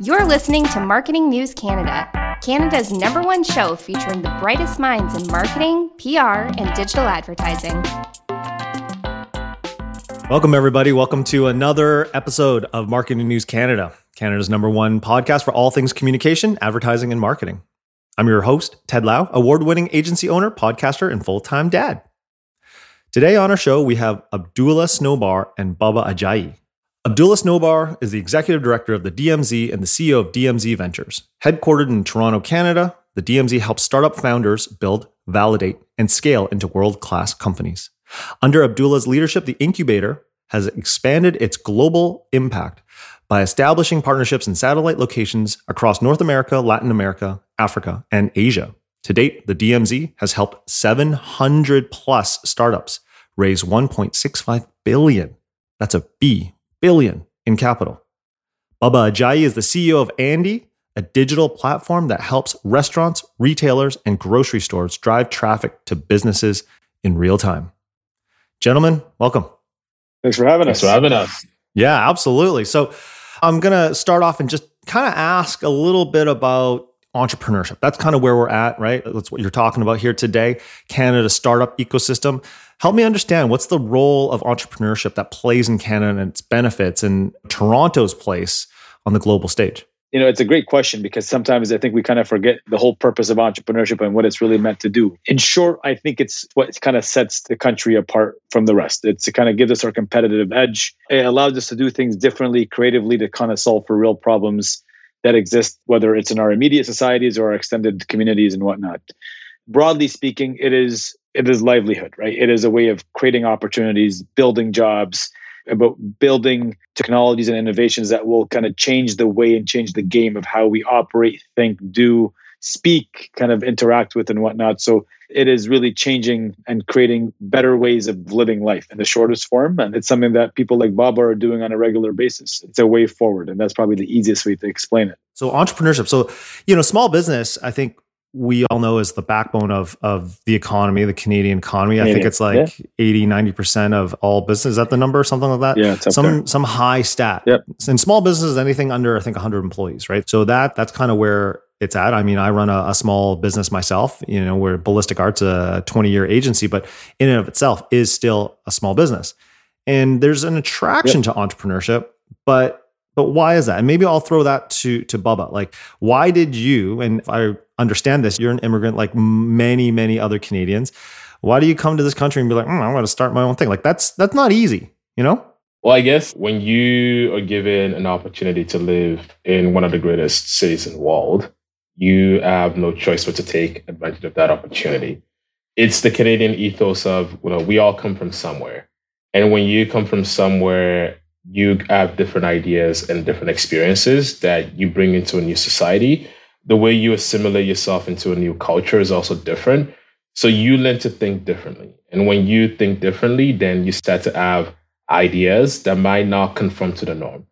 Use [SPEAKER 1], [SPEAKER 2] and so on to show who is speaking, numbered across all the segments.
[SPEAKER 1] You're listening to Marketing News Canada, Canada's number one show featuring the brightest minds in marketing, PR, and digital advertising.
[SPEAKER 2] Welcome, everybody. Welcome to another episode of Marketing News Canada, Canada's number one podcast for all things communication, advertising, and marketing. I'm your host, Ted Lau, award winning agency owner, podcaster, and full time dad. Today on our show, we have Abdullah Snobar and Baba Ajayi. Abdullah Snobar is the executive director of the DMZ and the CEO of DMZ Ventures. Headquartered in Toronto, Canada, the DMZ helps startup founders build, validate, and scale into world class companies. Under Abdullah's leadership, the incubator has expanded its global impact by establishing partnerships in satellite locations across North America, Latin America, Africa, and Asia. To date, the DMZ has helped 700 plus startups raise 1.65 billion. That's a B billion in capital. Baba Ajayi is the CEO of Andy, a digital platform that helps restaurants, retailers, and grocery stores drive traffic to businesses in real time. Gentlemen, welcome.
[SPEAKER 3] Thanks for having
[SPEAKER 4] Thanks
[SPEAKER 3] us.
[SPEAKER 4] for having us.
[SPEAKER 2] Yeah, absolutely. So I'm going to start off and just kind of ask a little bit about entrepreneurship. That's kind of where we're at, right? That's what you're talking about here today. Canada startup ecosystem. Help me understand what's the role of entrepreneurship that plays in Canada and its benefits and Toronto's place on the global stage?
[SPEAKER 3] You know, it's a great question because sometimes I think we kind of forget the whole purpose of entrepreneurship and what it's really meant to do. In short, I think it's what kind of sets the country apart from the rest. It's to kind of give us our competitive edge. It allows us to do things differently, creatively, to kind of solve for real problems that exist, whether it's in our immediate societies or our extended communities and whatnot. Broadly speaking, it is it is livelihood, right? It is a way of creating opportunities, building jobs, about building technologies and innovations that will kind of change the way and change the game of how we operate, think, do, speak, kind of interact with and whatnot. So it is really changing and creating better ways of living life in the shortest form. And it's something that people like Baba are doing on a regular basis. It's a way forward. And that's probably the easiest way to explain it.
[SPEAKER 2] So entrepreneurship. So, you know, small business, I think we all know is the backbone of of the economy, the Canadian economy. I think it's like yeah. 80, 90% of all business. Is that the number? or Something like that?
[SPEAKER 3] Yeah,
[SPEAKER 2] some
[SPEAKER 3] there.
[SPEAKER 2] some high stat.
[SPEAKER 3] Yep.
[SPEAKER 2] In small businesses, anything under I think 100 employees, right? So that that's kind of where it's at. I mean, I run a, a, small business myself, you know, where Ballistic Arts a 20 year agency, but in and of itself is still a small business. And there's an attraction yep. to entrepreneurship, but but why is that? And maybe I'll throw that to to Baba. Like, why did you? And I understand this. You're an immigrant, like many many other Canadians. Why do you come to this country and be like, mm, I want to start my own thing? Like, that's that's not easy, you know.
[SPEAKER 4] Well, I guess when you are given an opportunity to live in one of the greatest cities in the world, you have no choice but to take advantage of that opportunity. It's the Canadian ethos of, you know, we all come from somewhere. And when you come from somewhere you have different ideas and different experiences that you bring into a new society. The way you assimilate yourself into a new culture is also different. So you learn to think differently. And when you think differently, then you start to have ideas that might not conform to the norm.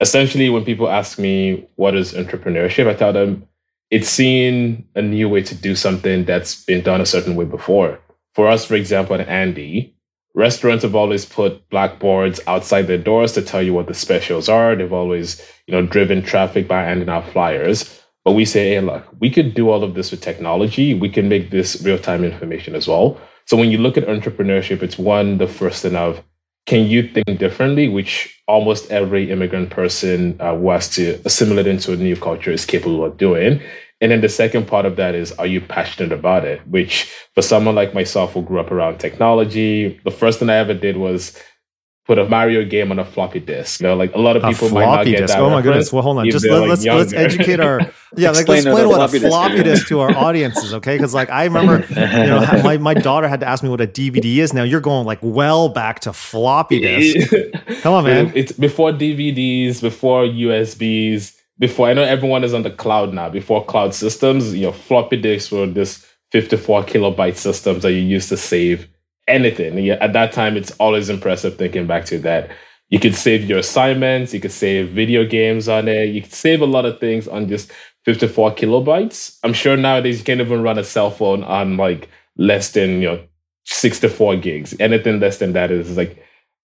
[SPEAKER 4] Essentially, when people ask me, what is entrepreneurship? I tell them it's seeing a new way to do something that's been done a certain way before. For us, for example, at Andy, restaurants have always put blackboards outside their doors to tell you what the specials are. They've always, you know, driven traffic by handing out flyers. But we say, hey, look, we could do all of this with technology. We can make this real-time information as well. So when you look at entrepreneurship, it's one, the first thing of can you think differently, which almost every immigrant person uh, who has to assimilate into a new culture is capable of doing. And then the second part of that is, are you passionate about it? Which for someone like myself who grew up around technology, the first thing I ever did was put a Mario game on a floppy disk. You know, like a lot of people might not get
[SPEAKER 2] disk.
[SPEAKER 4] that.
[SPEAKER 2] Oh my goodness! Well, hold on. Just let, us let's educate our yeah. like let's explain what a floppy disk to our audiences, okay? Because like I remember, you know, my my daughter had to ask me what a DVD is. Now you're going like well back to floppy disk. Come on, man.
[SPEAKER 4] It's before DVDs, before USBs before I know everyone is on the cloud now. Before cloud systems, you know, floppy disks were this 54 kilobyte systems that you used to save anything. Yeah, at that time, it's always impressive thinking back to that. You could save your assignments, you could save video games on it, you could save a lot of things on just 54 kilobytes. I'm sure nowadays you can't even run a cell phone on like less than you know 64 gigs. Anything less than that is like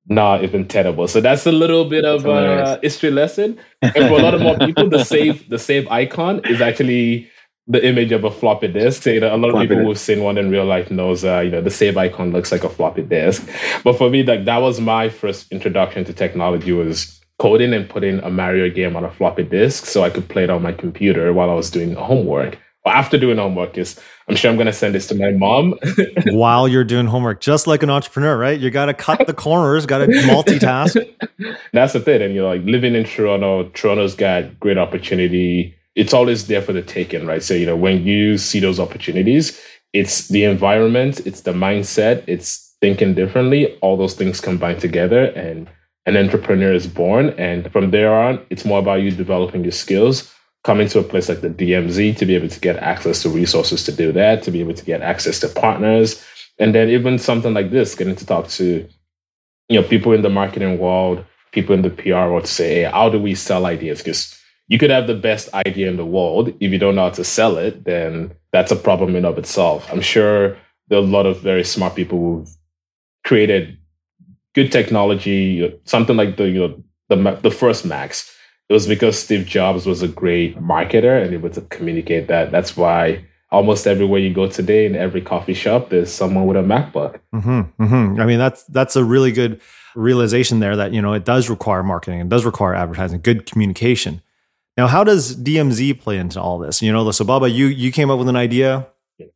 [SPEAKER 4] not even tenable. So that's a little bit of uh, a history lesson. And for a lot of more people, the save the save icon is actually the image of a floppy disk. So, you know, a lot of people who've seen one in real life knows, uh, you know, the save icon looks like a floppy disk. But for me, like that was my first introduction to technology was coding and putting a Mario game on a floppy disk so I could play it on my computer while I was doing homework. Or after doing homework, is I'm sure I'm going to send this to my mom.
[SPEAKER 2] while you're doing homework, just like an entrepreneur, right? You got to cut the corners, got to multitask.
[SPEAKER 4] That's the thing. And you're like living in Toronto, Toronto's got great opportunity it's always there for the taking, right? So, you know, when you see those opportunities, it's the environment, it's the mindset, it's thinking differently. All those things combine together and an entrepreneur is born. And from there on, it's more about you developing your skills, coming to a place like the DMZ to be able to get access to resources to do that, to be able to get access to partners. And then even something like this, getting to talk to, you know, people in the marketing world, people in the PR world to say, hey, how do we sell ideas? Because you could have the best idea in the world. If you don't know how to sell it, then that's a problem in of itself. I'm sure there are a lot of very smart people who've created good technology, something like the you know the the first Macs. It was because Steve Jobs was a great marketer and able to communicate that. That's why almost everywhere you go today, in every coffee shop, there's someone with a MacBook.
[SPEAKER 2] Mm-hmm, mm-hmm. I mean, that's that's a really good realization there. That you know it does require marketing, it does require advertising, good communication. Now, how does DMZ play into all this? You know, so Baba, you you came up with an idea,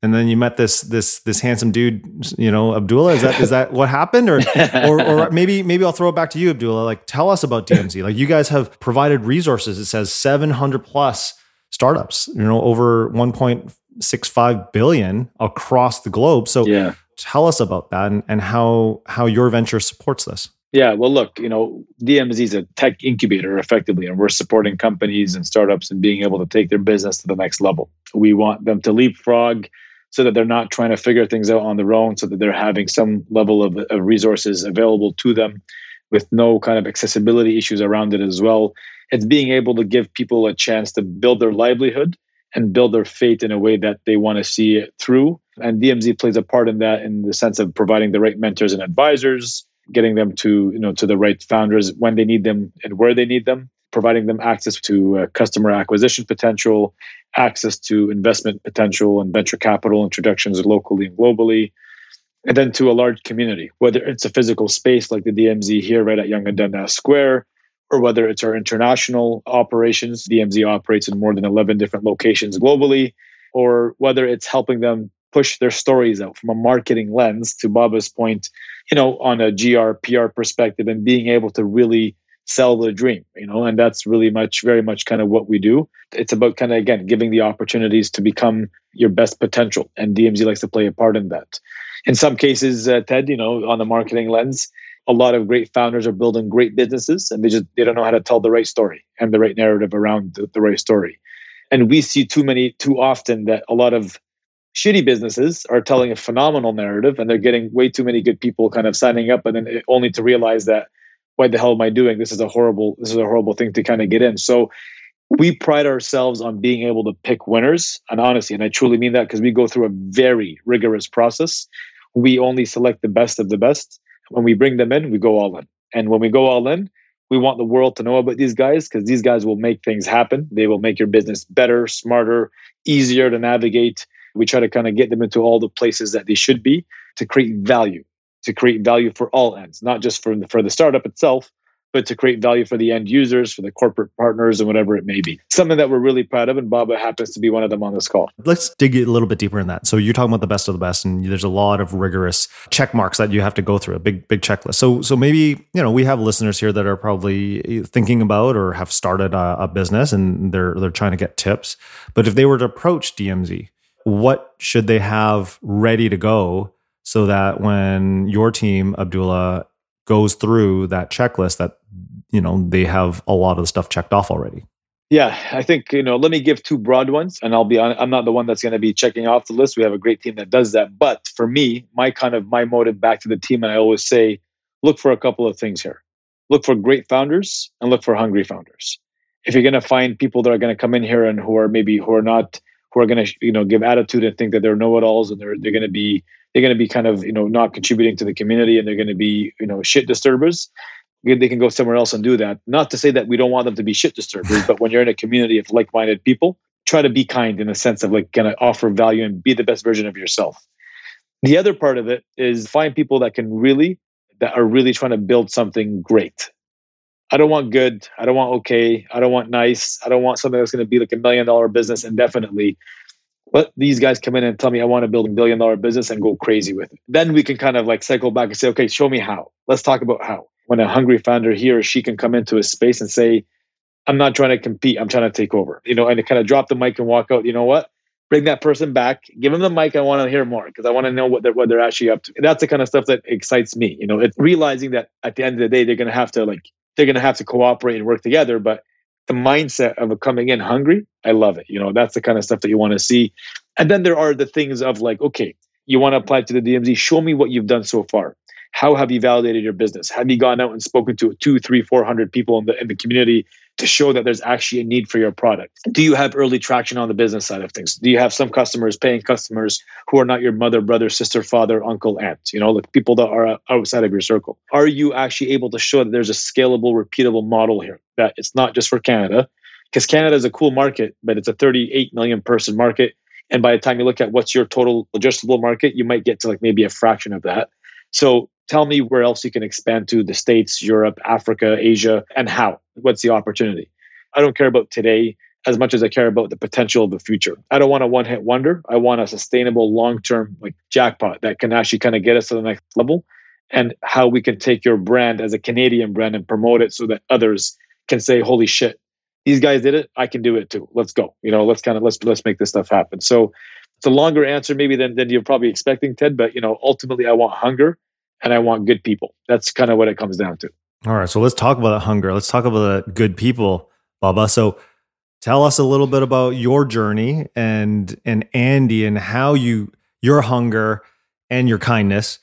[SPEAKER 2] and then you met this this this handsome dude, you know, Abdullah. Is that is that what happened, or or, or maybe maybe I'll throw it back to you, Abdullah. Like, tell us about DMZ. Like, you guys have provided resources. It says seven hundred plus startups. You know, over one point six five billion across the globe. So, yeah. tell us about that and, and how how your venture supports this.
[SPEAKER 3] Yeah, well, look, you know, DMZ is a tech incubator effectively, and we're supporting companies and startups and being able to take their business to the next level. We want them to leapfrog so that they're not trying to figure things out on their own, so that they're having some level of, of resources available to them with no kind of accessibility issues around it as well. It's being able to give people a chance to build their livelihood and build their fate in a way that they want to see it through. And DMZ plays a part in that in the sense of providing the right mentors and advisors getting them to you know to the right founders when they need them and where they need them providing them access to uh, customer acquisition potential access to investment potential and venture capital introductions locally and globally and then to a large community whether it's a physical space like the dmz here right at Yonge and Dundas Square or whether it's our international operations. Dmz operates in more than 11 different locations globally or whether it's helping them push their stories out from a marketing lens to baba's point you know, on a GR PR perspective and being able to really sell the dream, you know, and that's really much, very much kind of what we do. It's about kind of, again, giving the opportunities to become your best potential. And DMZ likes to play a part in that. In some cases, uh, Ted, you know, on the marketing lens, a lot of great founders are building great businesses and they just they don't know how to tell the right story and the right narrative around the, the right story and we see too many too often that a lot of shitty businesses are telling a phenomenal narrative and they're getting way too many good people kind of signing up and then only to realize that why the hell am i doing? This is a horrible this is a horrible thing to kind of get in. So we pride ourselves on being able to pick winners and honestly and i truly mean that because we go through a very rigorous process. We only select the best of the best. When we bring them in we go all in. And when we go all in we want the world to know about these guys because these guys will make things happen. They will make your business better smarter easier to navigate we try to kind of get them into all the places that they should be to create value, to create value for all ends, not just for the, for the startup itself, but to create value for the end users, for the corporate partners, and whatever it may be. Something that we're really proud of, and Baba happens to be one of them on this call.
[SPEAKER 2] Let's dig a little bit deeper in that. So you're talking about the best of the best, and there's a lot of rigorous check marks that you have to go through, a big, big checklist. So, so maybe you know we have listeners here that are probably eh, thinking about or have started a, a business, and they're they're trying to get tips. But if they were to approach DMZ, what should they have ready to go so that when your team, Abdullah, goes through that checklist, that you know they have a lot of the stuff checked off already?
[SPEAKER 3] Yeah, I think you know. Let me give two broad ones, and I'll be. I'm not the one that's going to be checking off the list. We have a great team that does that. But for me, my kind of my motive back to the team, and I always say, look for a couple of things here. Look for great founders and look for hungry founders. If you're going to find people that are going to come in here and who are maybe who are not who are going to you know give attitude and think that they're know-it-alls and they're they're going to be they're going to be kind of you know not contributing to the community and they're going to be you know shit disturbers they can go somewhere else and do that. Not to say that we don't want them to be shit disturbers but when you're in a community of like-minded people try to be kind in the sense of like going to offer value and be the best version of yourself. The other part of it is find people that can really that are really trying to build something great I don't want good. I don't want okay. I don't want nice. I don't want something that's going to be like a million dollar business indefinitely let these guys come in and tell me I want to build a billion dollar business and go crazy with it. Then we can kind of like cycle back and say, okay, show me how. Let's talk about how. When a hungry founder he or she can come into a space and say, I'm not trying to compete, I'm trying to take over, you know, and to kind of drop the mic and walk out, you know what? Bring that person back, give them the mic. I want to hear more because I want to know what they're, what they're actually up to. And that's the kind of stuff that excites me, you know, it's realizing that at the end of the day, they're going to have to like, they're going to have to cooperate and work together, but the mindset of coming in hungry, I love it. You know, that's the kind of stuff that you want to see. And then there are the things of like, okay, you want to apply to the DMZ, show me what you've done so far. How have you validated your business? Have you gone out and spoken to two, three, four hundred people in the in the community to show that there's actually a need for your product? Do you have early traction on the business side of things? Do you have some customers, paying customers who are not your mother, brother, sister, father, uncle, aunt? You know, like people that are uh, outside of your circle. Are you actually able to show that there's a scalable, repeatable model here? That it's not just for Canada, because Canada is a cool market, but it's a 38 million person market. And by the time you look at what's your total adjustable market, you might get to like maybe a fraction of that. So tell me where else you can expand to the States, Europe, Africa, Asia, and how. What's the opportunity? I don't care about today as much as I care about the potential of the future. I don't want a one hit wonder. I want a sustainable long term like jackpot that can actually kind of get us to the next level and how we can take your brand as a Canadian brand and promote it so that others can say, holy shit, these guys did it. I can do it too. Let's go. You know, let's kind of let's let's make this stuff happen. So it's a longer answer maybe than, than you're probably expecting, Ted. But you know, ultimately I want hunger and I want good people. That's kind of what it comes down to.
[SPEAKER 2] All right. So let's talk about hunger. Let's talk about the good people, Baba. So tell us a little bit about your journey and and Andy and how you your hunger and your kindness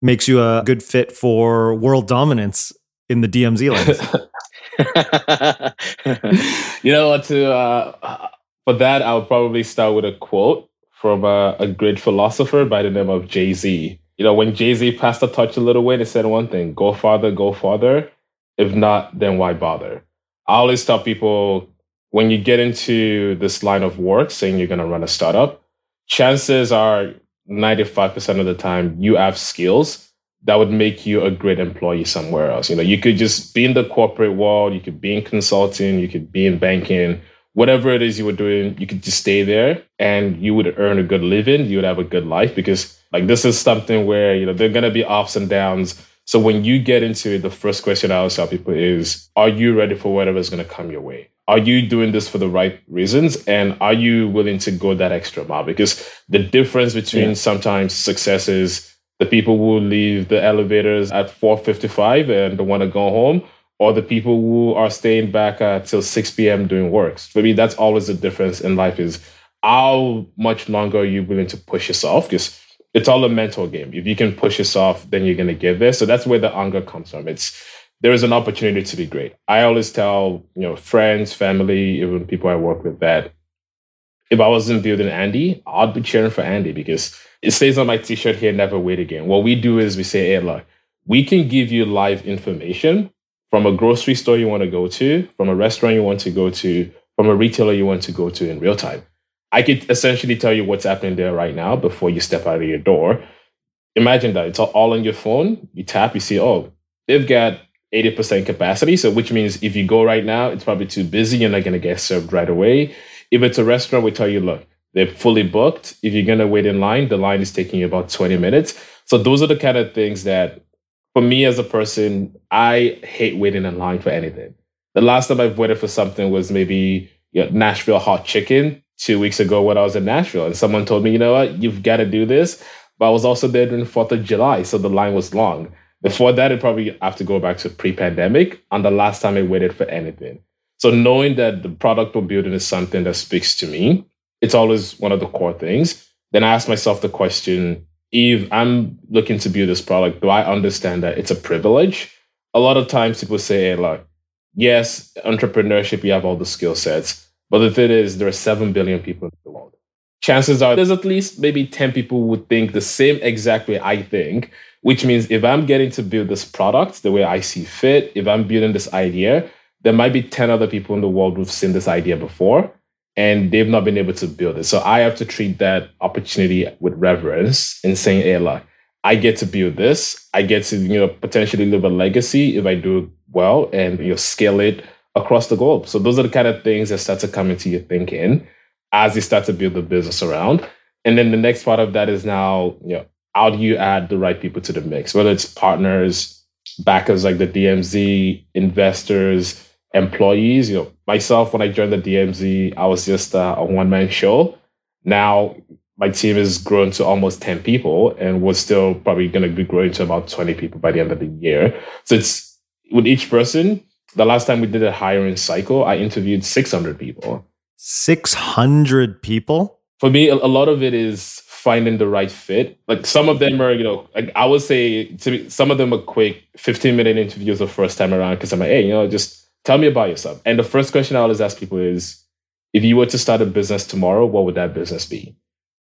[SPEAKER 2] makes you a good fit for world dominance in the DMZ lands.
[SPEAKER 4] you know what? To uh, for that, I would probably start with a quote from a, a great philosopher by the name of Jay Z. You know, when Jay Z passed the touch a little way, he said one thing: "Go farther, go farther. If not, then why bother?" I always tell people when you get into this line of work, saying you're going to run a startup, chances are 95% of the time you have skills that would make you a great employee somewhere else. You know, you could just be in the corporate world, you could be in consulting, you could be in banking, whatever it is you were doing, you could just stay there and you would earn a good living, you would have a good life because like this is something where, you know, there're gonna be ups and downs. So when you get into it, the first question I always tell people is, are you ready for whatever's gonna come your way? Are you doing this for the right reasons? And are you willing to go that extra mile? Because the difference between yeah. sometimes success is the people who leave the elevators at 4.55 and want to go home or the people who are staying back uh, till 6 p.m. doing works. For me, that's always the difference in life is how much longer are you willing to push yourself? Because it's all a mental game. If you can push yourself, then you're going to get there. So that's where the anger comes from. It's there is an opportunity to be great. I always tell you know friends, family, even people I work with that if I wasn't building Andy, I'd be cheering for Andy because it says on my t-shirt here, never wait again. What we do is we say, hey, look, we can give you live information from a grocery store you want to go to, from a restaurant you want to go to, from a retailer you want to go to in real time. I could essentially tell you what's happening there right now before you step out of your door. Imagine that it's all on your phone. You tap, you see, oh, they've got 80% capacity. So, which means if you go right now, it's probably too busy. You're not going to get served right away. If it's a restaurant, we tell you, look, they're fully booked. If you're going to wait in line, the line is taking you about 20 minutes. So those are the kind of things that, for me as a person, I hate waiting in line for anything. The last time I've waited for something was maybe you know, Nashville hot chicken two weeks ago when I was in Nashville. And someone told me, you know what, you've got to do this. But I was also there during 4th of July, so the line was long. Before that, it probably have to go back to pre-pandemic and the last time I waited for anything. So knowing that the product we're building is something that speaks to me, it's always one of the core things. Then I ask myself the question, if I'm looking to build this product, do I understand that it's a privilege? A lot of times people say, hey, look, yes, entrepreneurship, you have all the skill sets. But the thing is, there are 7 billion people in the world. chances are there's at least maybe 10 people would think the same exact way I think, which means if I'm getting to build this product the way I see fit, if I'm building this idea, there might be 10 other people in the world who've seen this idea before and they've not been able to build it. So I have to treat that opportunity with reverence and saying, hey, look, I get to build this. I get to, you know, potentially live a legacy if I do well and you know scale it across the globe. So those are the kind of things that start to come into your thinking as you start to build the business around. And then the next part of that is now, you know, how do you add the right people to the mix? Whether it's partners, backers like the DMZ, investors, employees. You know, myself when I joined the DMZ, I was just uh, a one man show. Now my team has grown to almost 10 people and we're still probably going to be growing to about 20 people by the end of the year. So it's with each person. The last time we did a hiring cycle, I interviewed 600 people.
[SPEAKER 2] 600 people?
[SPEAKER 4] For me, a lot of it is finding the right fit. Like some of them are, you know, like I would say to me, some of them are quick 15 minute interviews the first time around because I'm like, hey, you know, just tell me about yourself. And the first question I always ask people is, if you were to start a business tomorrow, what would that business be?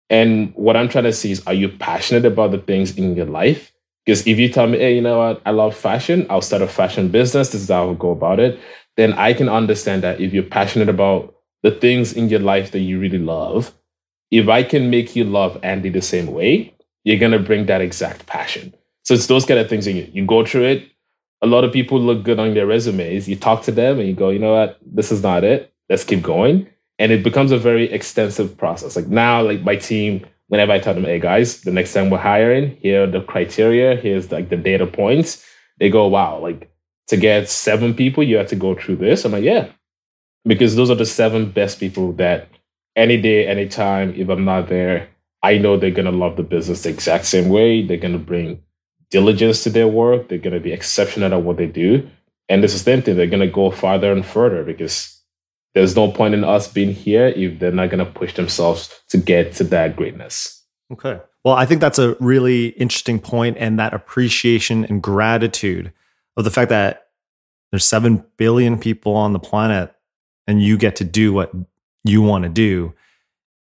[SPEAKER 4] And what I'm trying to see is, are you passionate about the things in your life? Because if you tell me, hey, you know what, I love fashion, I'll start a fashion business, this is how I'll go about it, then I can understand that if you're passionate about the things in your life that you really love, if I can make you love Andy the same way, you're going to bring that exact passion. So it's those kind of things. You, you go through it. A lot of people look good on their resumes. You talk to them and you go, you know what, this is not it. Let's keep going. And it becomes a very extensive process. Like now, like my team, whenever I tell them, hey guys, the next time we're hiring, here are the criteria, here's like the data points. They go, wow, like to get seven people, you have to go through this. I'm like, yeah. Because those are the seven best people that any day, anytime, if I'm not there, I know they're gonna love the business the exact same way. They're gonna bring diligence to their work. They're gonna be exceptional at what they do. And is the same thing. They're gonna go farther and further because there's no point in us being here if they're not going to push themselves to get to that greatness.
[SPEAKER 2] Okay. Well, I think that's a really interesting point and that appreciation and gratitude of the fact that there's 7 billion people on the planet and you get to do what you want to do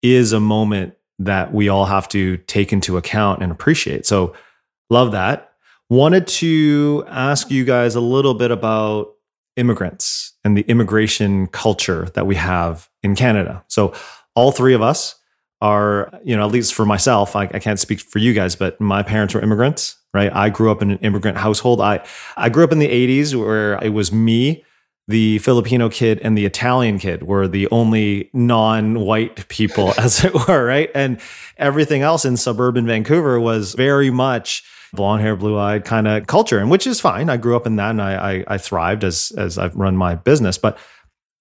[SPEAKER 2] is a moment that we all have to take into account and appreciate. So, love that. Wanted to ask you guys a little bit about immigrants and the immigration culture that we have in Canada. So, all three of us are, you know, at least for myself, I, I, can't speak for you guys, but my parents were immigrants, right? I grew up in an immigrant household. I, I grew up in the 80s where it was me, the Filipino kid, and the Italian kid were the only non white people, as it were, right? And everything else in suburban Vancouver was very much blonde hair, blue eyed kind of culture, and which is fine. I grew up in that, and I, I, I thrived as as I've run my business. But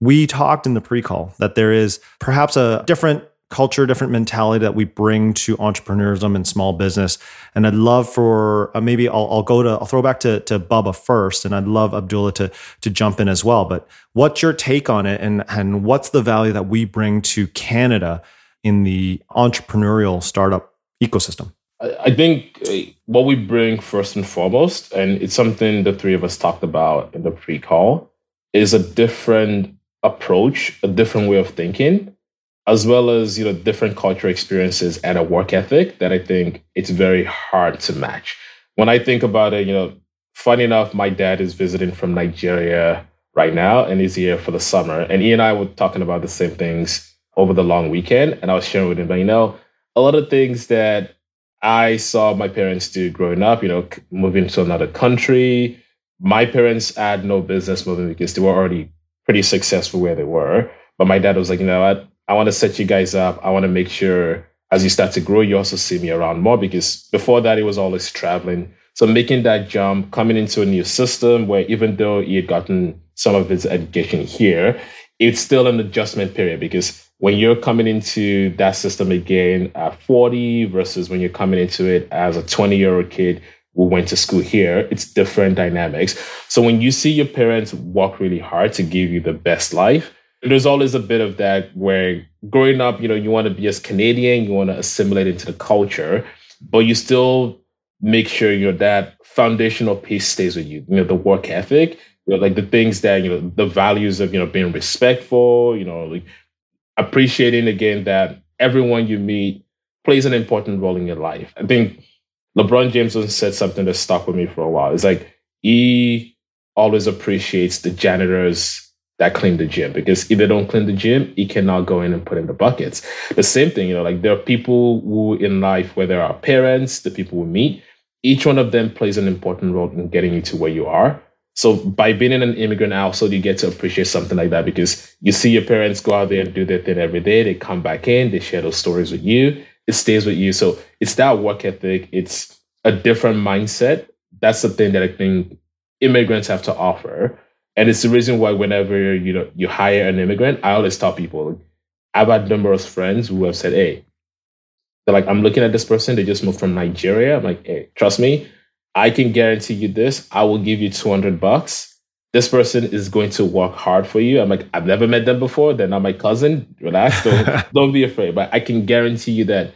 [SPEAKER 2] we talked in the pre call that there is perhaps a different culture, different mentality that we bring to entrepreneurship and small business. And I'd love for uh, maybe I'll, I'll, go to I'll throw back to to Baba first, and I'd love Abdullah to to jump in as well. But what's your take on it, and and what's the value that we bring to Canada in the entrepreneurial startup ecosystem?
[SPEAKER 4] I think uh, what we bring first and foremost, and it's something the three of us talked about in the pre call, is a different approach, a different way of thinking, as well as you know different cultural experiences and a work ethic that I think it's very hard to match. When I think about it, you know, funny enough, my dad is visiting from Nigeria right now, and he's here for the summer. And he and I were talking about the same things over the long weekend, and I was sharing with him, but you know, a lot of things that I saw my parents do growing up, you know, moving to another country. My parents had no business moving because they were already pretty successful where they were. But my dad was like, you know what? I want to set you guys up. I want to make sure as you start to grow, you also see me around more because before that, it was always traveling. So making that jump, coming into a new system where even though he had gotten some of his education here, it's still an adjustment period because when you're coming into that system again at 40 versus when you're coming into it as a 20 year old kid who went to school here, it's different dynamics. So when you see your parents work really hard to give you the best life, there's always a bit of that where growing up, you know, you want to be as Canadian, you want to assimilate into the culture, but you still make sure your that foundational piece stays with you. You know, the work ethic, you know, like the things that, you know, the values of, you know, being respectful, you know, like appreciating again that everyone you meet plays an important role in your life. I think LeBron James said something that stuck with me for a while. It's like he always appreciates the janitors that clean the gym because if they don't clean the gym, he cannot go in and put in the buckets. The same thing, you know, like there are people who in life, whether our parents, the people we meet, each one of them plays an important role in getting you to where you are. So by being in an immigrant also you get to appreciate something like that because you see your parents go out there and do their thing every day. They come back in, they share those stories with you. It stays with you. So it's that work ethic. It's a different mindset. That's the thing that I think immigrants have to offer and it's the reason why whenever you know you hire an immigrant, I always tell people, I've had numerous friends who have said, "Hey, they're like, I'm looking at this person. They just moved from Nigeria. I'm like, hey, trust me, I can guarantee you this. I will give you 200 bucks. This person is going to work hard for you. I'm like, I've never met them before. They're not my cousin. Relax. Don't, don't be afraid. But I can guarantee you that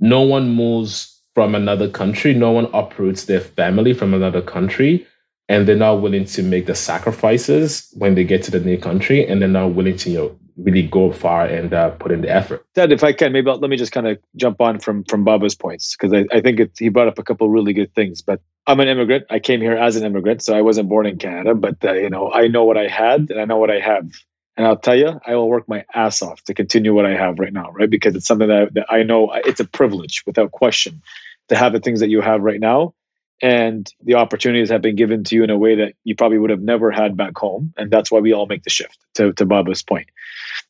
[SPEAKER 4] no one moves from another country. No one uproots their family from another country and they're not willing to make the sacrifices when they get to the new country and they're not willing to you know really go far and uh, put in the effort.
[SPEAKER 3] Ted, if i can maybe I'll, let me just kind of jump on from from baba's points because I, I think it, he brought up a couple really good things but i'm an immigrant. I came here as an immigrant so i wasn't born in canada but uh, you know i know what i had and i know what i have. And I'll tell you, I will work my ass off to continue what I have right now, right? Because it's something that, that I know it's a privilege without question to have the things that you have right now. And the opportunities have been given to you in a way that you probably would have never had back home. And that's why we all make the shift to, to baba's point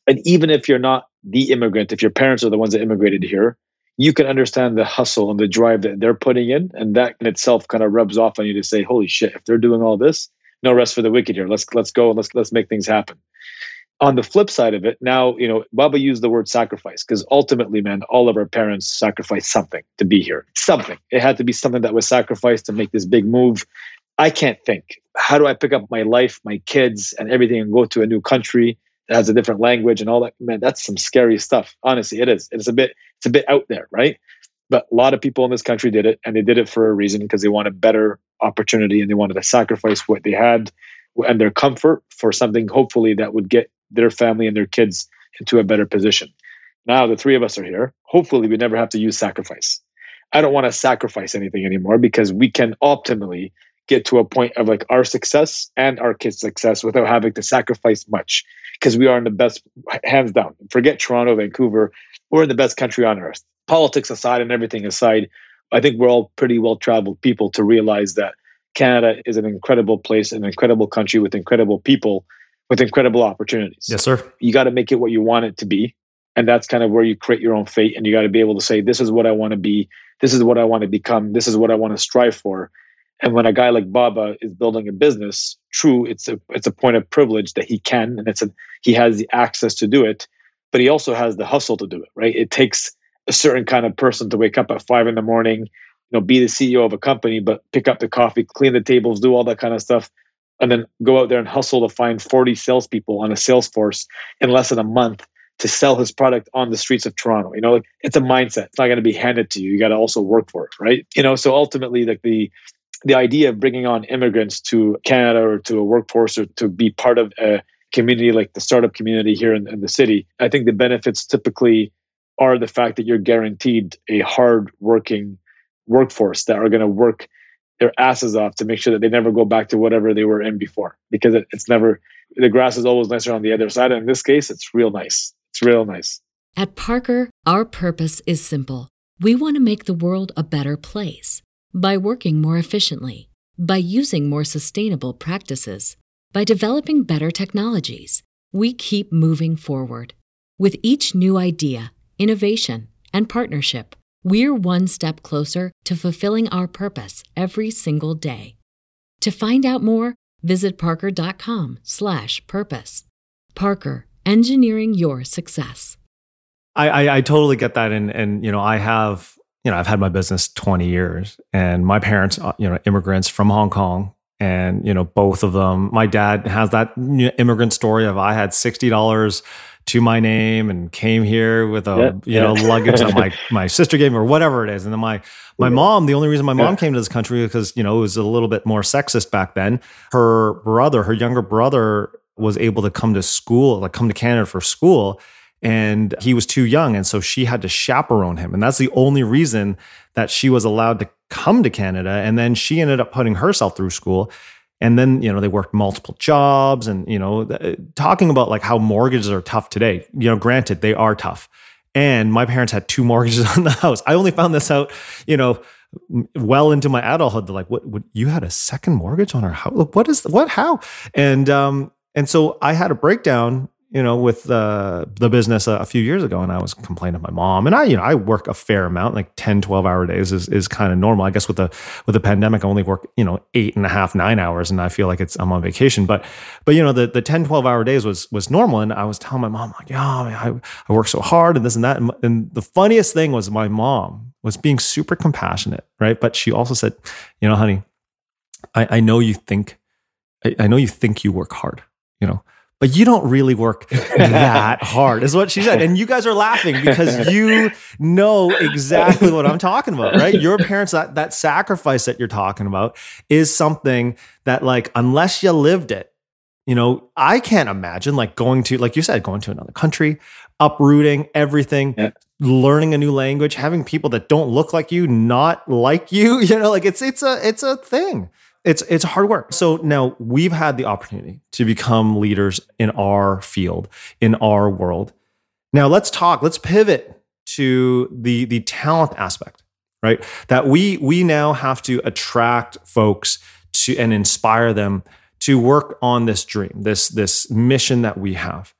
[SPEAKER 3] and even if you're not the immigrant if your parents are the ones that immigrated here you can understand the hustle and the drive that they're putting in and that in itself kind of rubs off on you to say holy shit if they're doing all this no rest for the wicked here let's let's go and let's let's make things happen on the flip side of it, now, you know, Baba used the word sacrifice because ultimately, man, all of our parents sacrificed something to be here. Something. It had to be something that was sacrificed to make this big move. I can't think. How do I pick up my life, my kids, and everything and go to a new country has a different language and all that? Man, that's some scary stuff. Honestly, it is. It's a bit, it's a bit out there, right? But a lot of people in this country did it, and they did it for a reason because they wanted better opportunity and they wanted to sacrifice what they had and their comfort for something hopefully that would get their family and their kids into a better position. Now the three of us are here. Hopefully, we never have to use sacrifice. I don't want to sacrifice anything anymore because we can optimally get to a point of like our success and our kids' success without having to sacrifice much because we are in the best, hands down. Forget Toronto, Vancouver. We're in the best country on earth. Politics aside and everything aside, I think we're all pretty well traveled people to realize that Canada is an incredible place, an incredible country with incredible people with incredible opportunities.
[SPEAKER 2] Yes, sir.
[SPEAKER 3] You got to make it what you want it to be. And that's kind of where you create your own fate. And you got to be able to say, this is what I want to be. This is what I want to become. This is what I want to strive for. And when a guy like Baba is building a business, true, it's a it's a point of privilege that he can, and it's a he has the access to do it, but he also has the hustle to do it. Right? It takes a certain kind of person to wake up at five in the morning, you know, be the CEO of a company, but pick up the coffee, clean the tables, do all that kind of stuff, and then go out there and hustle to find 40 salespeople on a sales force in less than a month to sell his product on the streets of Toronto. You know, like it's a mindset. It's not going to be handed to you. You got to also work for it, right? You know, so ultimately, like the the idea of bringing on immigrants to Canada or to a workforce or to be part of a community like the startup community here in, in the city, I think the benefits typically are the fact that you're guaranteed a hard working workforce that are going to work their asses off to make sure that they never go back to whatever they were in before because it, it's never the grass is always nicer on the other side. And in this case it's real nice. It's real nice.
[SPEAKER 5] At parker our purpose is simple. We want to make the world a better place by working more efficiently by using more sustainable practices by developing better technologies we keep moving forward with each new idea innovation and partnership we're one step closer to fulfilling our purpose every single day. To find out more, visit parker.com/purpose. Parker, engineering your success.
[SPEAKER 2] I, I, I totally get that, and and you know I have you know I've had my business twenty years, and my parents uh, you know immigrants from Hong Kong, and you know both of them. My dad has that immigrant story of I had sixty dollars to my name and came here with a yeah, you know luggage that my my sister gave me or whatever it is. And then my my yeah. mom, the only reason my mom came to this country because you know it was a little bit more sexist back then. Her brother, her younger brother, was able to come to school, like come to Canada for school. And he was too young. And so she had to chaperone him. And that's the only reason that she was allowed to come to Canada. And then she ended up putting herself through school. And then, you know, they worked multiple jobs and, you know, talking about like how mortgages are tough today. You know, granted, they are tough. And my parents had two mortgages on the house. I only found this out, you know, well into my adulthood. They're like, what, what you had a second mortgage on our house? What is, what, how? And, um, and so I had a breakdown you know, with uh, the business a, a, few years ago, and I was complaining to my mom. And I, you know, I work a fair amount, like 10, 12 hour days is, is kind of normal. I guess with the with the pandemic, I only work, you know, eight and a half, nine hours, and I feel like it's I'm on vacation. But but you know, the the 10, 12 hour days was was normal. And I was telling my mom, like, yeah, I, I, I work so hard and this and that. And, and the funniest thing was my mom was being super compassionate, right? But she also said, you know, honey, I, I know you think I, I know you think you work hard, you know but you don't really work that hard, is what she said. And you guys are laughing because you know exactly what I'm talking about, right? Your parents, that, that sacrifice that you're talking about is something that, like, unless you lived it, you know, I can't imagine like going to, like you said, going to another country, uprooting everything, yeah. learning a new language, having people that don't look like you, not like you, you know, like it's it's a it's a thing it's it's hard work. So now we've had the opportunity to become leaders in our field, in our world. Now let's talk, let's pivot to the the talent aspect, right? That we we now have to attract folks to and inspire them to work on this dream, this this mission that we have.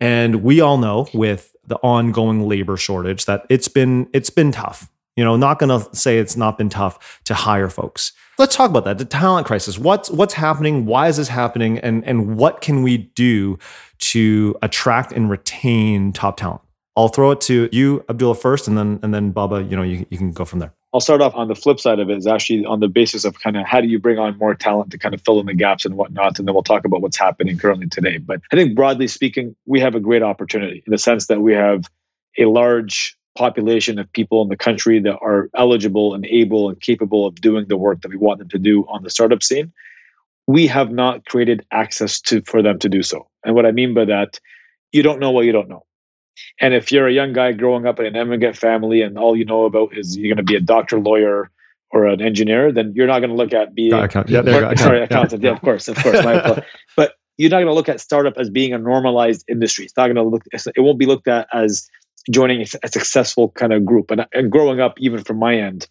[SPEAKER 2] And we all know with the ongoing labor shortage that it's been it's been tough. You know, not going to say it's not been tough to hire folks. Let's talk about that the talent crisis. What's what's happening? Why is this happening? And and what can we do to attract and retain top talent? I'll throw it to you abdullah first and then and then baba you know you, you can go from there.
[SPEAKER 3] I'll start off on the flip side of it is actually on the basis of kind of how do you bring on more talent to kind of fill in the gaps and whatnot and then we'll talk about what's happening currently today. But i think broadly speaking we have a great opportunity in the sense that we have a large population of people in the country that are eligible and able and capable of doing the work that we want them to do on the startup scene we have not created access to for them to do so. And what i mean by that you don't know what you don't know. And if you're a young guy growing up in an immigrant family and all you know about is you're going to be a doctor lawyer or an engineer then you're not going to look at being uh, account, yeah, there sorry accountant. Yeah. yeah. of course of course. But you're not going to look at startup as being a normalized industry. It's not going to look it won't be looked at as joining a successful kind of group. And, and growing up, even from my end,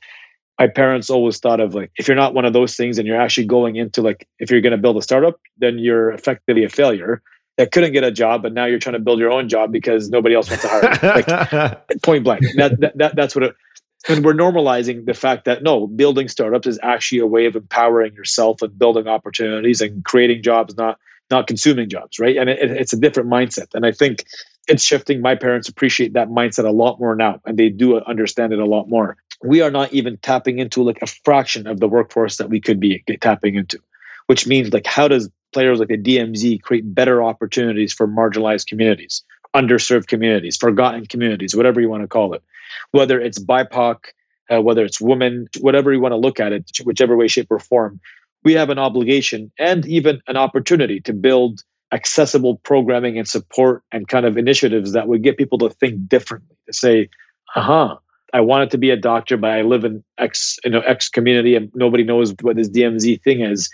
[SPEAKER 3] my parents always thought of like, if you're not one of those things and you're actually going into like, if you're going to build a startup, then you're effectively a failure that couldn't get a job, but now you're trying to build your own job because nobody else wants to hire you. Like, point blank. That, that, that, that's what it, and we're normalizing the fact that no, building startups is actually a way of empowering yourself and building opportunities and creating jobs, not not consuming jobs, right? And it, it's a different mindset. And I think it's shifting. My parents appreciate that mindset a lot more now, and they do understand it a lot more. We are not even tapping into like a fraction of the workforce that we could be tapping into, which means like how does players like the DMZ create better opportunities for marginalized communities, underserved communities, forgotten communities, whatever you want to call it, whether it's BIPOC, uh, whether it's women, whatever you want to look at it, whichever way, shape, or form. We have an obligation and even an opportunity to build accessible programming and support and kind of initiatives that would get people to think differently to say uh-huh i wanted to be a doctor but i live in x you know x community and nobody knows what this dmz thing is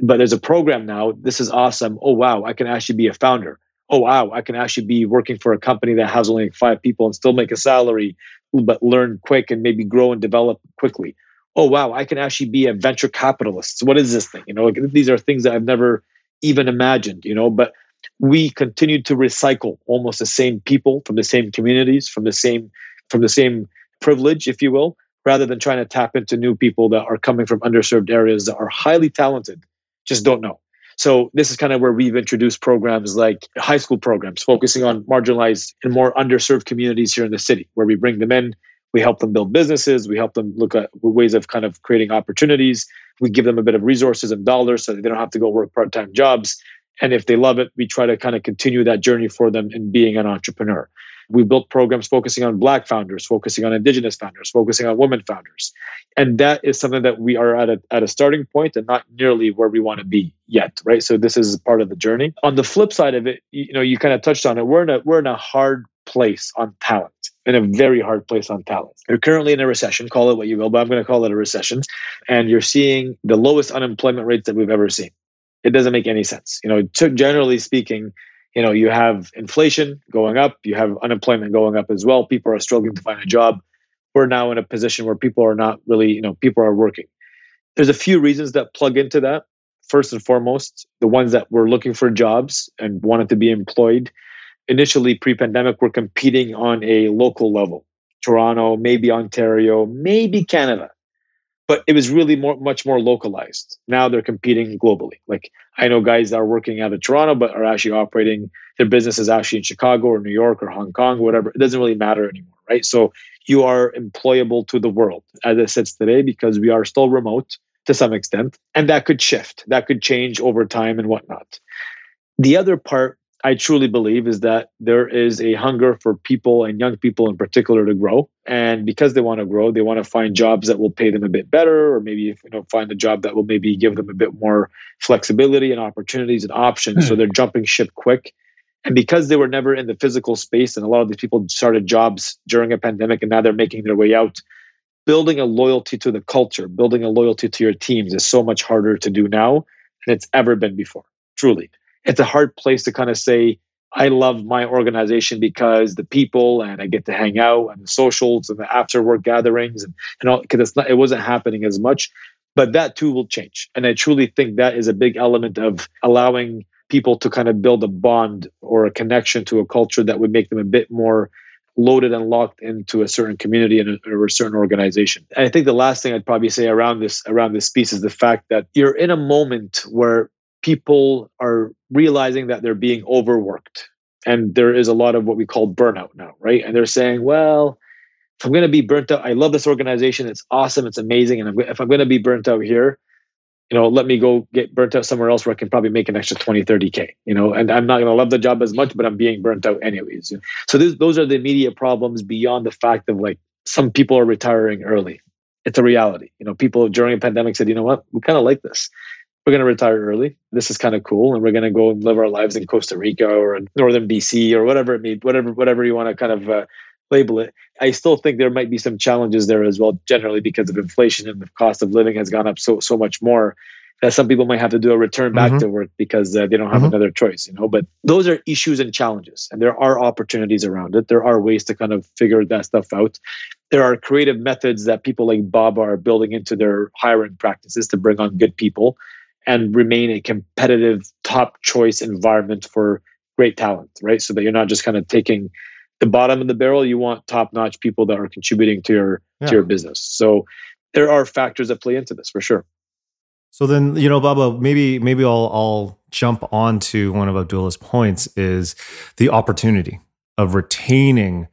[SPEAKER 3] but there's a program now. This is awesome. Oh wow i can actually be a founder. Oh wow i can actually be working for a company that has only five people and still make a salary but learn quick and maybe grow and develop quickly. Oh wow i can actually be a venture capitalist. What is this thing? You know like, these are things that i've never even imagined, you know, but we continue to recycle almost the same people from the same communities, from the same from the same privilege, if you will, rather than trying to tap into new people that are coming from underserved areas that are highly talented, just don't know. So this is kind of where we've introduced programs like high school programs focusing on marginalized and more underserved communities here in the city, where we bring them in, we help them build businesses, we help them look at ways of kind of creating opportunities, we give them a bit of resources and dollars so they don't have to go work part-time jobs. And if they love it we try to kind of continue that journey for them in being an entrepreneur. We built programs focusing on black founders focusing on indigenous founders focusing on women founders. And that is something that we are at a, at a starting point and not nearly where we want to be yet right? So this is part of the journey. On the flip side of it you know you kind of touched on it. We're in a we're in a hard place on talent, in a very hard place on talent. You're currently in a recession, call it what you will, but I'm going to call it a recession. And you're seeing the lowest unemployment rates that we've ever seen. It doesn't make any sense. You know, generally speaking, you know, you have inflation going up, you have unemployment going up as well. People are struggling to find a job. We're now in a position where people are not really, you know, people are working. There's a few reasons that plug into that. First and foremost, the ones that were looking for jobs and wanted to be employed initially pre-pandemic we were competing on a local level toronto maybe ontario maybe canada. But it was really more much more localized. Now they're competing globally. Like i know guys that are working out of toronto but are actually operating their business is actually in chicago or new york or hong kong whatever. It doesn't really matter anymore right? So you are employable to the world as it sits today because we are still remote to some extent and that could shift. That could change over time and whatnot. The other part I truly believe is that there is a hunger for people and young people in particular to grow. And because they want to grow, they want to find jobs that will pay them a bit better, or maybe you know find a job that will maybe give them a bit more flexibility and opportunities and options. So hmm. they're jumping ship quick. And because they were never in the physical space, and a lot of these people started jobs during a pandemic and now they're making their way out, building a loyalty to the culture, building a loyalty to your teams is so much harder to do now than it's ever been before, truly it's a hard place to kind of say, I love my organization because the people and I get to hang out and the socials and the after work gatherings and, and all because it wasn't happening as much. But that too will change. And I truly think that is a big element of allowing people to kind of build a bond or a connection to a culture that would make them a bit more loaded and locked into a certain community and a, or a certain organization. And I think the last thing I'd probably say around this around this piece is the fact that you're in a moment where people are realizing that they're being overworked. And there is a lot of what we call burnout now, right? And they're saying, well, if I'm going to be burnt out, I love this organization. It's awesome. It's amazing. And if I'm going to be burnt out here, you know, let me go get burnt out somewhere else where I can probably make an extra 20, 30K, you know, and I'm not going to love the job as much, but I'm being burnt out anyways. So this, those are the immediate problems beyond the fact of like some people are retiring early. It's a reality. You know, people during a pandemic said, you know what, we kind of like this we're going to retire early. This is kind of cool, and we're going to go and live our lives in Costa Rica or in northern BC or whatever it may, whatever whatever you want to kind of uh, label it. I still think there might be some challenges there as well, generally because of inflation and the cost of living has gone up so so much more that some people might have to do a return back mm-hmm. to work because uh, they don't have mm-hmm. another choice, you know. But those are issues and challenges, and there are opportunities around it. There are ways to kind of figure that stuff out. There are creative methods that people like Bob are building into their hiring practices to bring on good people and remain a competitive top choice environment for great talent, right? So that you're not just kind of taking the bottom of the barrel. You want top notch people that are contributing to your yeah. to your business. So there are factors that play into this for sure.
[SPEAKER 2] So then, you know, Baba, maybe maybe I'll I'll jump onto one of Abdullah's points is the opportunity of retaining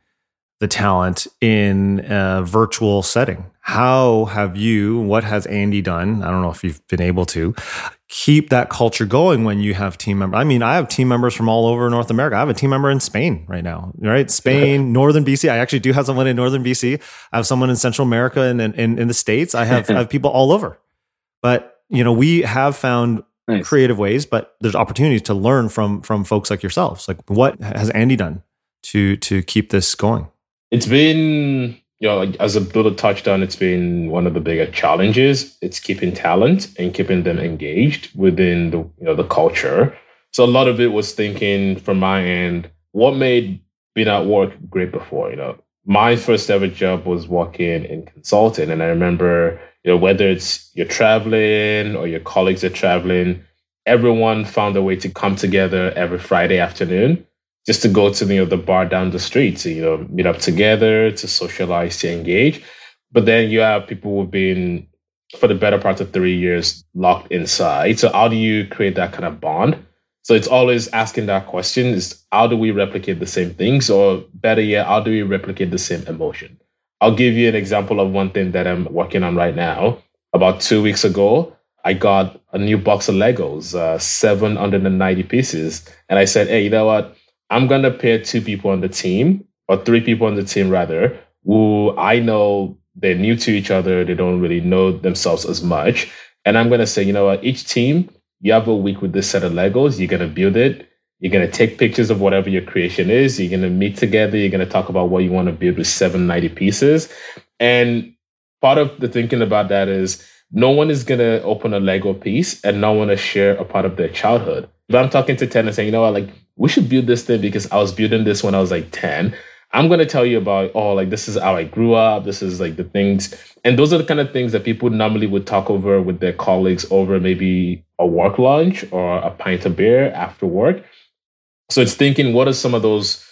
[SPEAKER 2] the talent in a virtual setting. How have you, what has Andie done? I don't know if you've been able to keep that culture going when you have team members. I mean, I have team members from all over North America. I have a team member in Spain right now, right? Spain, Northern BC. I actually do have someone in Northern BC. I have someone in Central America and in, in, the States. I have, I have people all over. But, you know, we have found nice. creative ways, but there's opportunities to learn from from folks like yourselves. Like what has Andie done to to keep this going?
[SPEAKER 4] It's been, you know, as Abdullah touched on, it's been one of the bigger challenges. It's keeping talent and keeping them engaged within the, you know, the culture. So a lot of it was thinking from my end, what made being at work great before, you know, my first ever job was working in consulting. And I remember, you know, whether it's you're traveling or your colleagues are traveling, everyone found a way to come together every Friday afternoon just to go to you know the bar down the street to you know meet up together to socialize to engage. But then you have people who've been for the better part of three years locked inside. So how do you create that kind of bond? So it's always asking that question is how do we replicate the same things? Or better yet how do we replicate the same emotion? I'll give you an example of one thing that i'm working on right now. About two weeks ago I got a new box of Legos, uh, 790 pieces. And I said, hey, you know what? I'm going to pair two people on the team, or three people on the team rather, who I know they're new to each other. They don't really know themselves as much. And I'm going to say, you know what, each team, you have a week with this set of Legos. You're going to build it. You're going to take pictures of whatever your creation is. You're going to meet together. You're going to talk about what you want to build with 790 pieces. And part of the thinking about that is no one is going to open a Lego piece and not want to share a part of their childhood. But I'm talking to 10 and saying, you know what, like, we should build this thing because I was building this when I was like 10. I'm going to tell you about, oh, like, this is how I grew up. This is like the things. And those are the kind of things that people normally would talk over with their colleagues over maybe a work lunch or a pint of beer after work. So it's thinking, what are some of those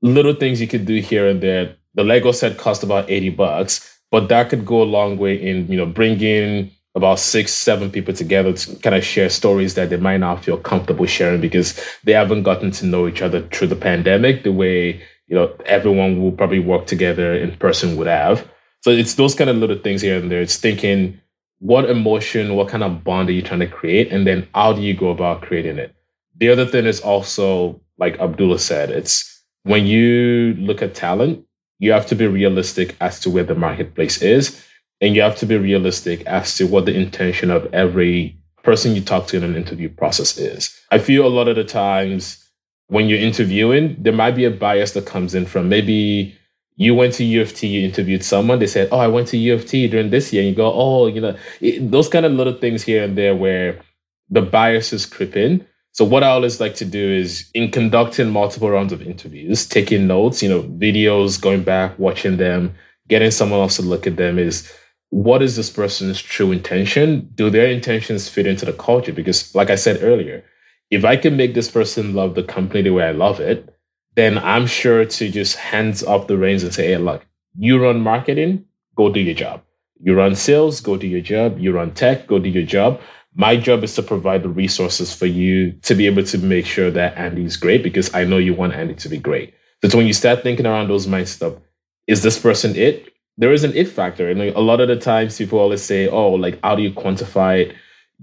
[SPEAKER 4] little things you could do here and there? The Lego set cost about 80 bucks, but that could go a long way in, you know, bringing about six, seven people together to kind of share stories that they might not feel comfortable sharing because they haven't gotten to know each other through the pandemic the way, you know, everyone will probably work together in person would have. So it's those kind of little things here and there. It's thinking what emotion, what kind of bond are you trying to create? And then how do you go about creating it? The other thing is also, like Abdullah said, it's when you look at talent, you have to be realistic as to where the marketplace is and you have to be realistic as to what the intention of every person you talk to in an interview process is. I feel a lot of the times when you're interviewing, there might be a bias that comes in from maybe you went to U of T, you interviewed someone, they said, Oh, I went to U of T during this year. And you go, Oh, you know, it, those kind of little things here and there where the biases creep in. So what I always like to do is in conducting multiple rounds of interviews, taking notes, you know, videos, going back, watching them, getting someone else to look at them is what is this person's true intention? Do their intentions fit into the culture? Because, like I said earlier, if I can make this person love the company the way I love it, then I'm sure to just hands off the reins and say, hey, look, you run marketing, go do your job. You run sales, go do your job. You run tech, go do your job. My job is to provide the resources for you to be able to make sure that Andie's great because I know you want Andie to be great. So when you start thinking around those mindset of, is this person it? There is an it factor. And like a lot of the times people always say, oh, like, how do you quantify it?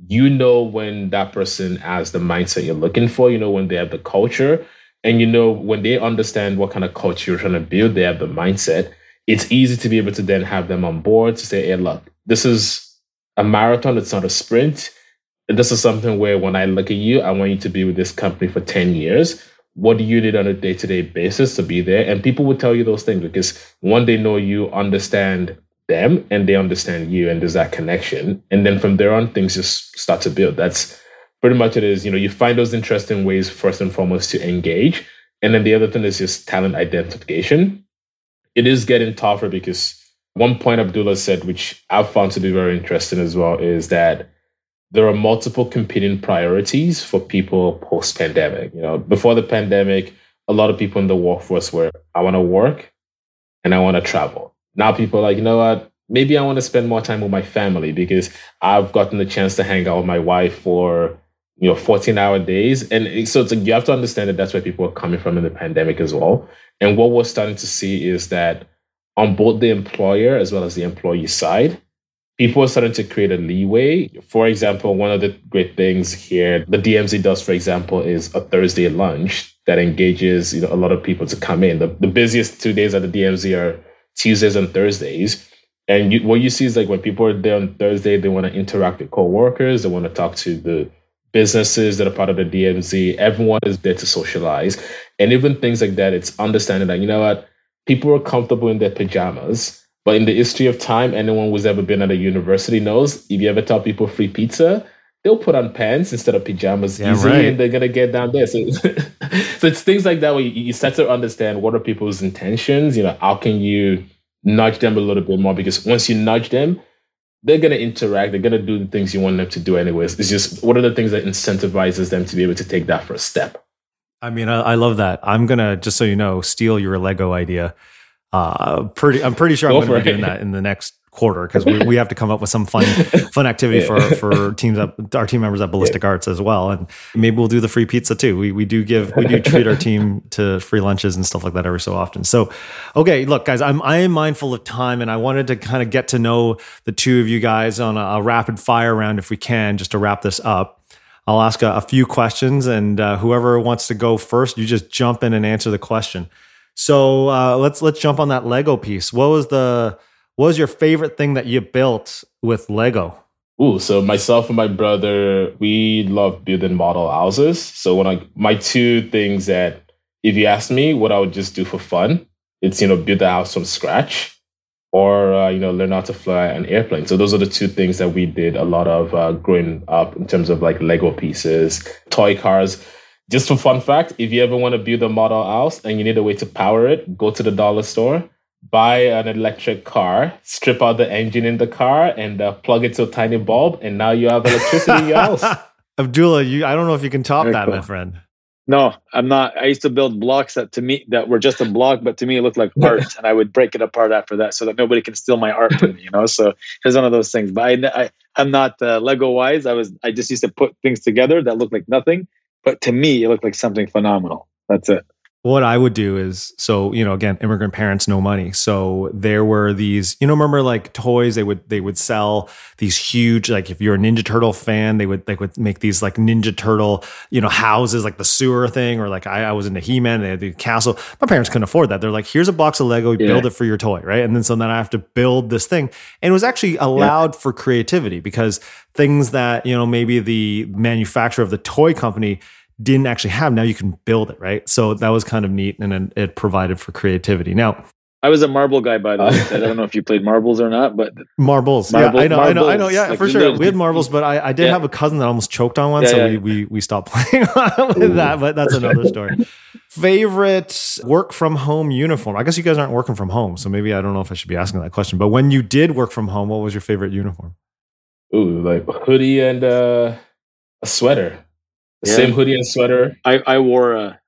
[SPEAKER 4] You know when that person has the mindset you're looking for, you know when they have the culture, and you know when they understand what kind of culture you're trying to build, they have the mindset. It's easy to be able to then have them on board to say, hey, look, this is a marathon, it's not a sprint. This is something where when I look at you, I want you to be with this company for 10 years what do you need on a day-to-day basis to be there? And people will tell you those things because one they know you understand them and they understand you and there's that connection. And then from there on things just start to build. That's pretty much it is you know you find those interesting ways first and foremost to engage. And then the other thing is just talent identification. It is getting tougher because one point abdullah said which i've found to be very interesting as well is that there are multiple competing priorities for people post pandemic. You know, before the pandemic, a lot of people in the workforce were, I want to work and I want to travel. Now people are like, you know what? Maybe I want to spend more time with my family because I've gotten the chance to hang out with my wife for, you know, 14 hour days. And so it's like, you have to understand that that's where people are coming from in the pandemic as well. And what we're starting to see is that on both the employer as well as the employee side, people are starting to create a leeway. For example, one of the great things here the DMZ does, for example, is a Thursday lunch that engages you know, a lot of people to come in. The, the busiest two days at the DMZ are Tuesdays and Thursdays. And you, what you see is like when people are there on Thursday, they want to interact with co-workers, they want to talk to the businesses that are part of the DMZ. Everyone is there to socialize. And even things like that, it's understanding that, you know what, people are comfortable in their pajamas but in the history of time, anyone who's ever been at a university knows if you ever tell people free pizza, they'll put on pants instead of pajamas yeah, easy right. and they're gonna get down there. So, so it's things like that where you, you start to understand what are people's intentions. You know, how can you nudge them a little bit more? Because once you nudge them, they're gonna interact. They're gonna do the things you want them to do anyways. It's just what are the things that incentivizes them to be able to take that first step.
[SPEAKER 2] I mean, I, I love that. I'm gonna just so you know, steal your Lego idea uh, pretty, I'm pretty sure I'm going to be doing that in the next quarter because we, we have to come up with some fun fun activity yeah. for for teams at, our team members at Ballistic yeah. Arts as well, and maybe we'll do the free pizza too. We we do give we do treat our team to free lunches and stuff like that every so often. So, okay, look, guys, I'm I am mindful of time, and I wanted to kind of get to know the two of you guys on a, a rapid fire round if we can, just to wrap this up. I'll ask a, a few questions, and uh, whoever wants to go first, you just jump in and answer the question. So uh, let's let's jump on that Lego piece. What was the what was your favorite thing that you built with Lego?
[SPEAKER 4] Ooh, so myself and my brother, we love building model houses. So when I my two things that if you ask me what I would just do for fun, it's you know build the house from scratch or uh, you know learn how to fly an airplane. So those are the two things that we did a lot of uh, growing up in terms of like Lego pieces, toy cars. Just for fun fact, if you ever want to build a model house and you need a way to power it, go to the dollar store, buy an electric car, strip out the engine in the car, and uh, plug it to a tiny bulb, and now you have electricity in your house.
[SPEAKER 2] Abdullah, you I don't know if you can top
[SPEAKER 3] Very
[SPEAKER 2] that,
[SPEAKER 3] cool.
[SPEAKER 2] my friend.
[SPEAKER 3] No, I'm not. I used to build blocks that to me that were just a block, but to me it looked like art, and I would break it apart after that so that nobody can steal my art from me. You know, so it's one of those things. But I, I I'm not uh, Lego wise. I was I just used to put things together that looked like nothing, but to me it looked like something phenomenal. That's it.
[SPEAKER 2] What I would do is so you know again immigrant parents no money. So there were these you know remember like toys they would they would sell these huge like if you're a Ninja Turtle fan they would they would make these like Ninja Turtle you know houses like the sewer thing or like I, I was into He Man they had the castle. My parents couldn't afford that. They're like here's a box of Lego
[SPEAKER 3] Yeah.
[SPEAKER 2] build it for your toy right? And then so then I have to build this thing. And it was actually allowed for creativity because things that you know maybe the manufacturer of the toy company didn't actually have now you can build it right so that was kind of neat and it provided for creativity now
[SPEAKER 3] I was a marble guy by the way. I don't know if you played marbles or not, but
[SPEAKER 2] marbles
[SPEAKER 3] Marble-
[SPEAKER 2] yeah i know i know i know yeah
[SPEAKER 3] like
[SPEAKER 2] for sure
[SPEAKER 3] literally-
[SPEAKER 2] we had marbles but i, I did
[SPEAKER 3] Yeah.
[SPEAKER 2] have a cousin that almost choked on one
[SPEAKER 3] Yeah,
[SPEAKER 2] so
[SPEAKER 3] yeah.
[SPEAKER 2] We, we we stopped playing with that but that's another story favorite work from home uniform i guess you guys aren't working from home so maybe i don't know if i should be asking that question but when you did work from home what was your favorite uniform
[SPEAKER 4] Ooh, like a hoodie and uh, a sweater. The
[SPEAKER 3] Yeah.
[SPEAKER 4] same hoodie and sweater.
[SPEAKER 3] I I wore a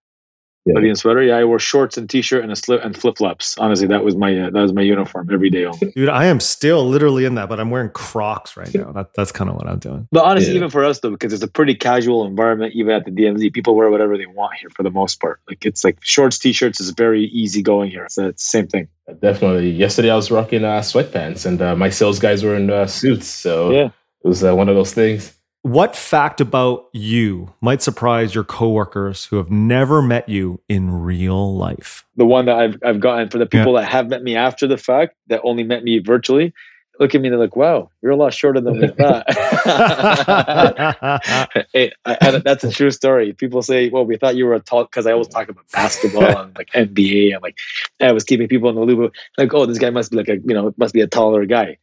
[SPEAKER 4] Yeah.
[SPEAKER 3] hoodie and sweater. Yeah, I wore shorts and t-shirt and a slip and flip flops. Honestly, that was my uh, that was my uniform every day. Almost.
[SPEAKER 2] dude i am still literally in that but i'm wearing crocs right now that, that's kind of what i'm doing
[SPEAKER 3] But honestly,
[SPEAKER 4] Yeah.
[SPEAKER 3] even for us though, because it's a pretty casual environment, even at the DMZ, people wear whatever they want here for the most part. Like it's like shorts, t-shirts is very easy going here. So it's the same thing.
[SPEAKER 4] Definitely. Yesterday I was rocking uh, sweatpants, and uh, my sales guys were in uh, suits. So
[SPEAKER 3] Yeah.
[SPEAKER 4] it was uh, one of those things.
[SPEAKER 2] What fact about you might surprise your coworkers who have never met you in real life?
[SPEAKER 3] The one that I've I've gotten for the people that have met me after the fact, that only met me virtually, look at me and they're like, "Wow, you're a lot shorter than we thought." hey, I, I, that's a true story. People say, "Well, we thought you were a tall," because I always talk about basketball and like NBA and like I was keeping people in the loop. Like, oh, this guy must be like a you know must be a taller guy.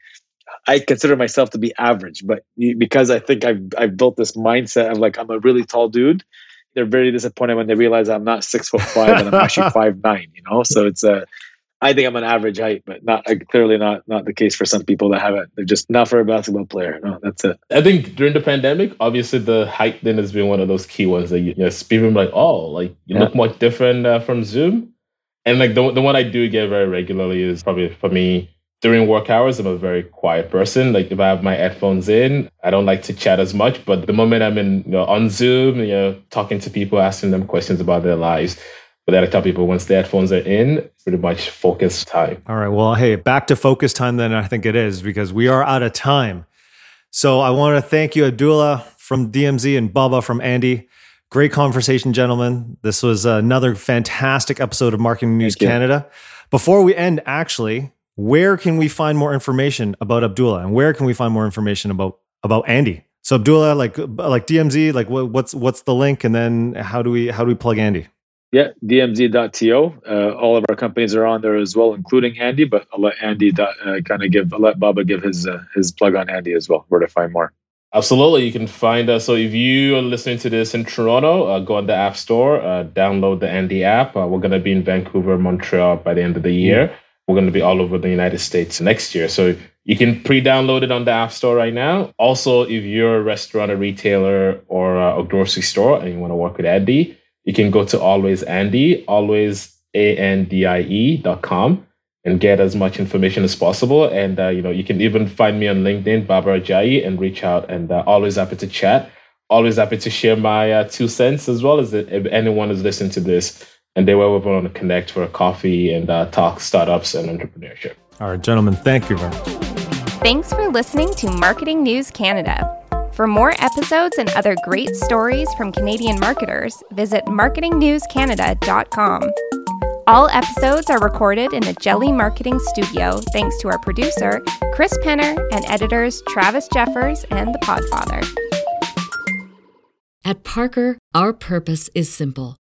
[SPEAKER 3] I consider myself to be average, but because I think I've I've built this mindset of like I'm a really tall dude. They're very disappointed when they realize I'm not six foot five and I'm actually five nine. You know, so it's a. I think I'm an average height, but not uh, clearly not not the case for some people that have it. They're just not for a basketball player. No, that's it.
[SPEAKER 4] I think during the pandemic, obviously the height thing has been one of those key ones that you, you know, people are like, oh, like you
[SPEAKER 3] Yeah.
[SPEAKER 4] look much different uh, from Zoom. And like the, the one I do get very regularly is probably for me during work hours. I'm a very quiet person. Like if I have my headphones in, I don't like to chat as much. But the moment I'm in, you know, on Zoom, you know, talking to people, asking them questions about their lives. But then I tell people once the headphones are in, pretty much focus time.
[SPEAKER 2] All right. Well, hey, back to focus time then. I think it is because we are out of time. So I want to thank you, Abdullah from DMZ and Baba from Andie. Great conversation, gentlemen. This was another fantastic episode of Marketing News Canada. Before we end, actually, where can we find more information about Abdullah and where can we find more information about about Andie? So Abdullah, like like DMZ, like what, what's what's the link, and then how do we how do we plug Andie?
[SPEAKER 3] Yeah, DMZ.to. Uh, all of our companies are on there as well, including Andie. But I'll let Andie uh, kind of give, I'll let Baba give his uh, his plug on Andie as well, where to find more.
[SPEAKER 4] Absolutely. You can find us. So if you are listening to this in Toronto, uh, go on the App Store, uh, download the Andie app. Uh, we're going to be in Vancouver, Montreal by the end of the year. We're going to be all over the United States next year. So you can pre download it on the App Store right now. Also, if you're a restaurant, a retailer, or a grocery store and you want to work with Andie, you can go to Always Andie, always A N D I E dot com and get as much information as possible. And uh, you know, you can even find me on LinkedIn, Barbara Jai, and reach out. And uh, always happy to chat. Always happy to share my uh, two cents as well as if anyone is listening to this and they were able to connect for a coffee and uh, talk startups and entrepreneurship.
[SPEAKER 2] All right, gentlemen, thank you very much.
[SPEAKER 1] Thanks for listening to Marketing News Canada. For more episodes and other great stories from Canadian marketers, visit marketingnewscanada.com. All episodes are recorded in the Jelly Marketing Studio thanks to our producer, Chris Penner, and editors Travis Jeffers and The Podfather.
[SPEAKER 5] At Parker, our purpose is simple.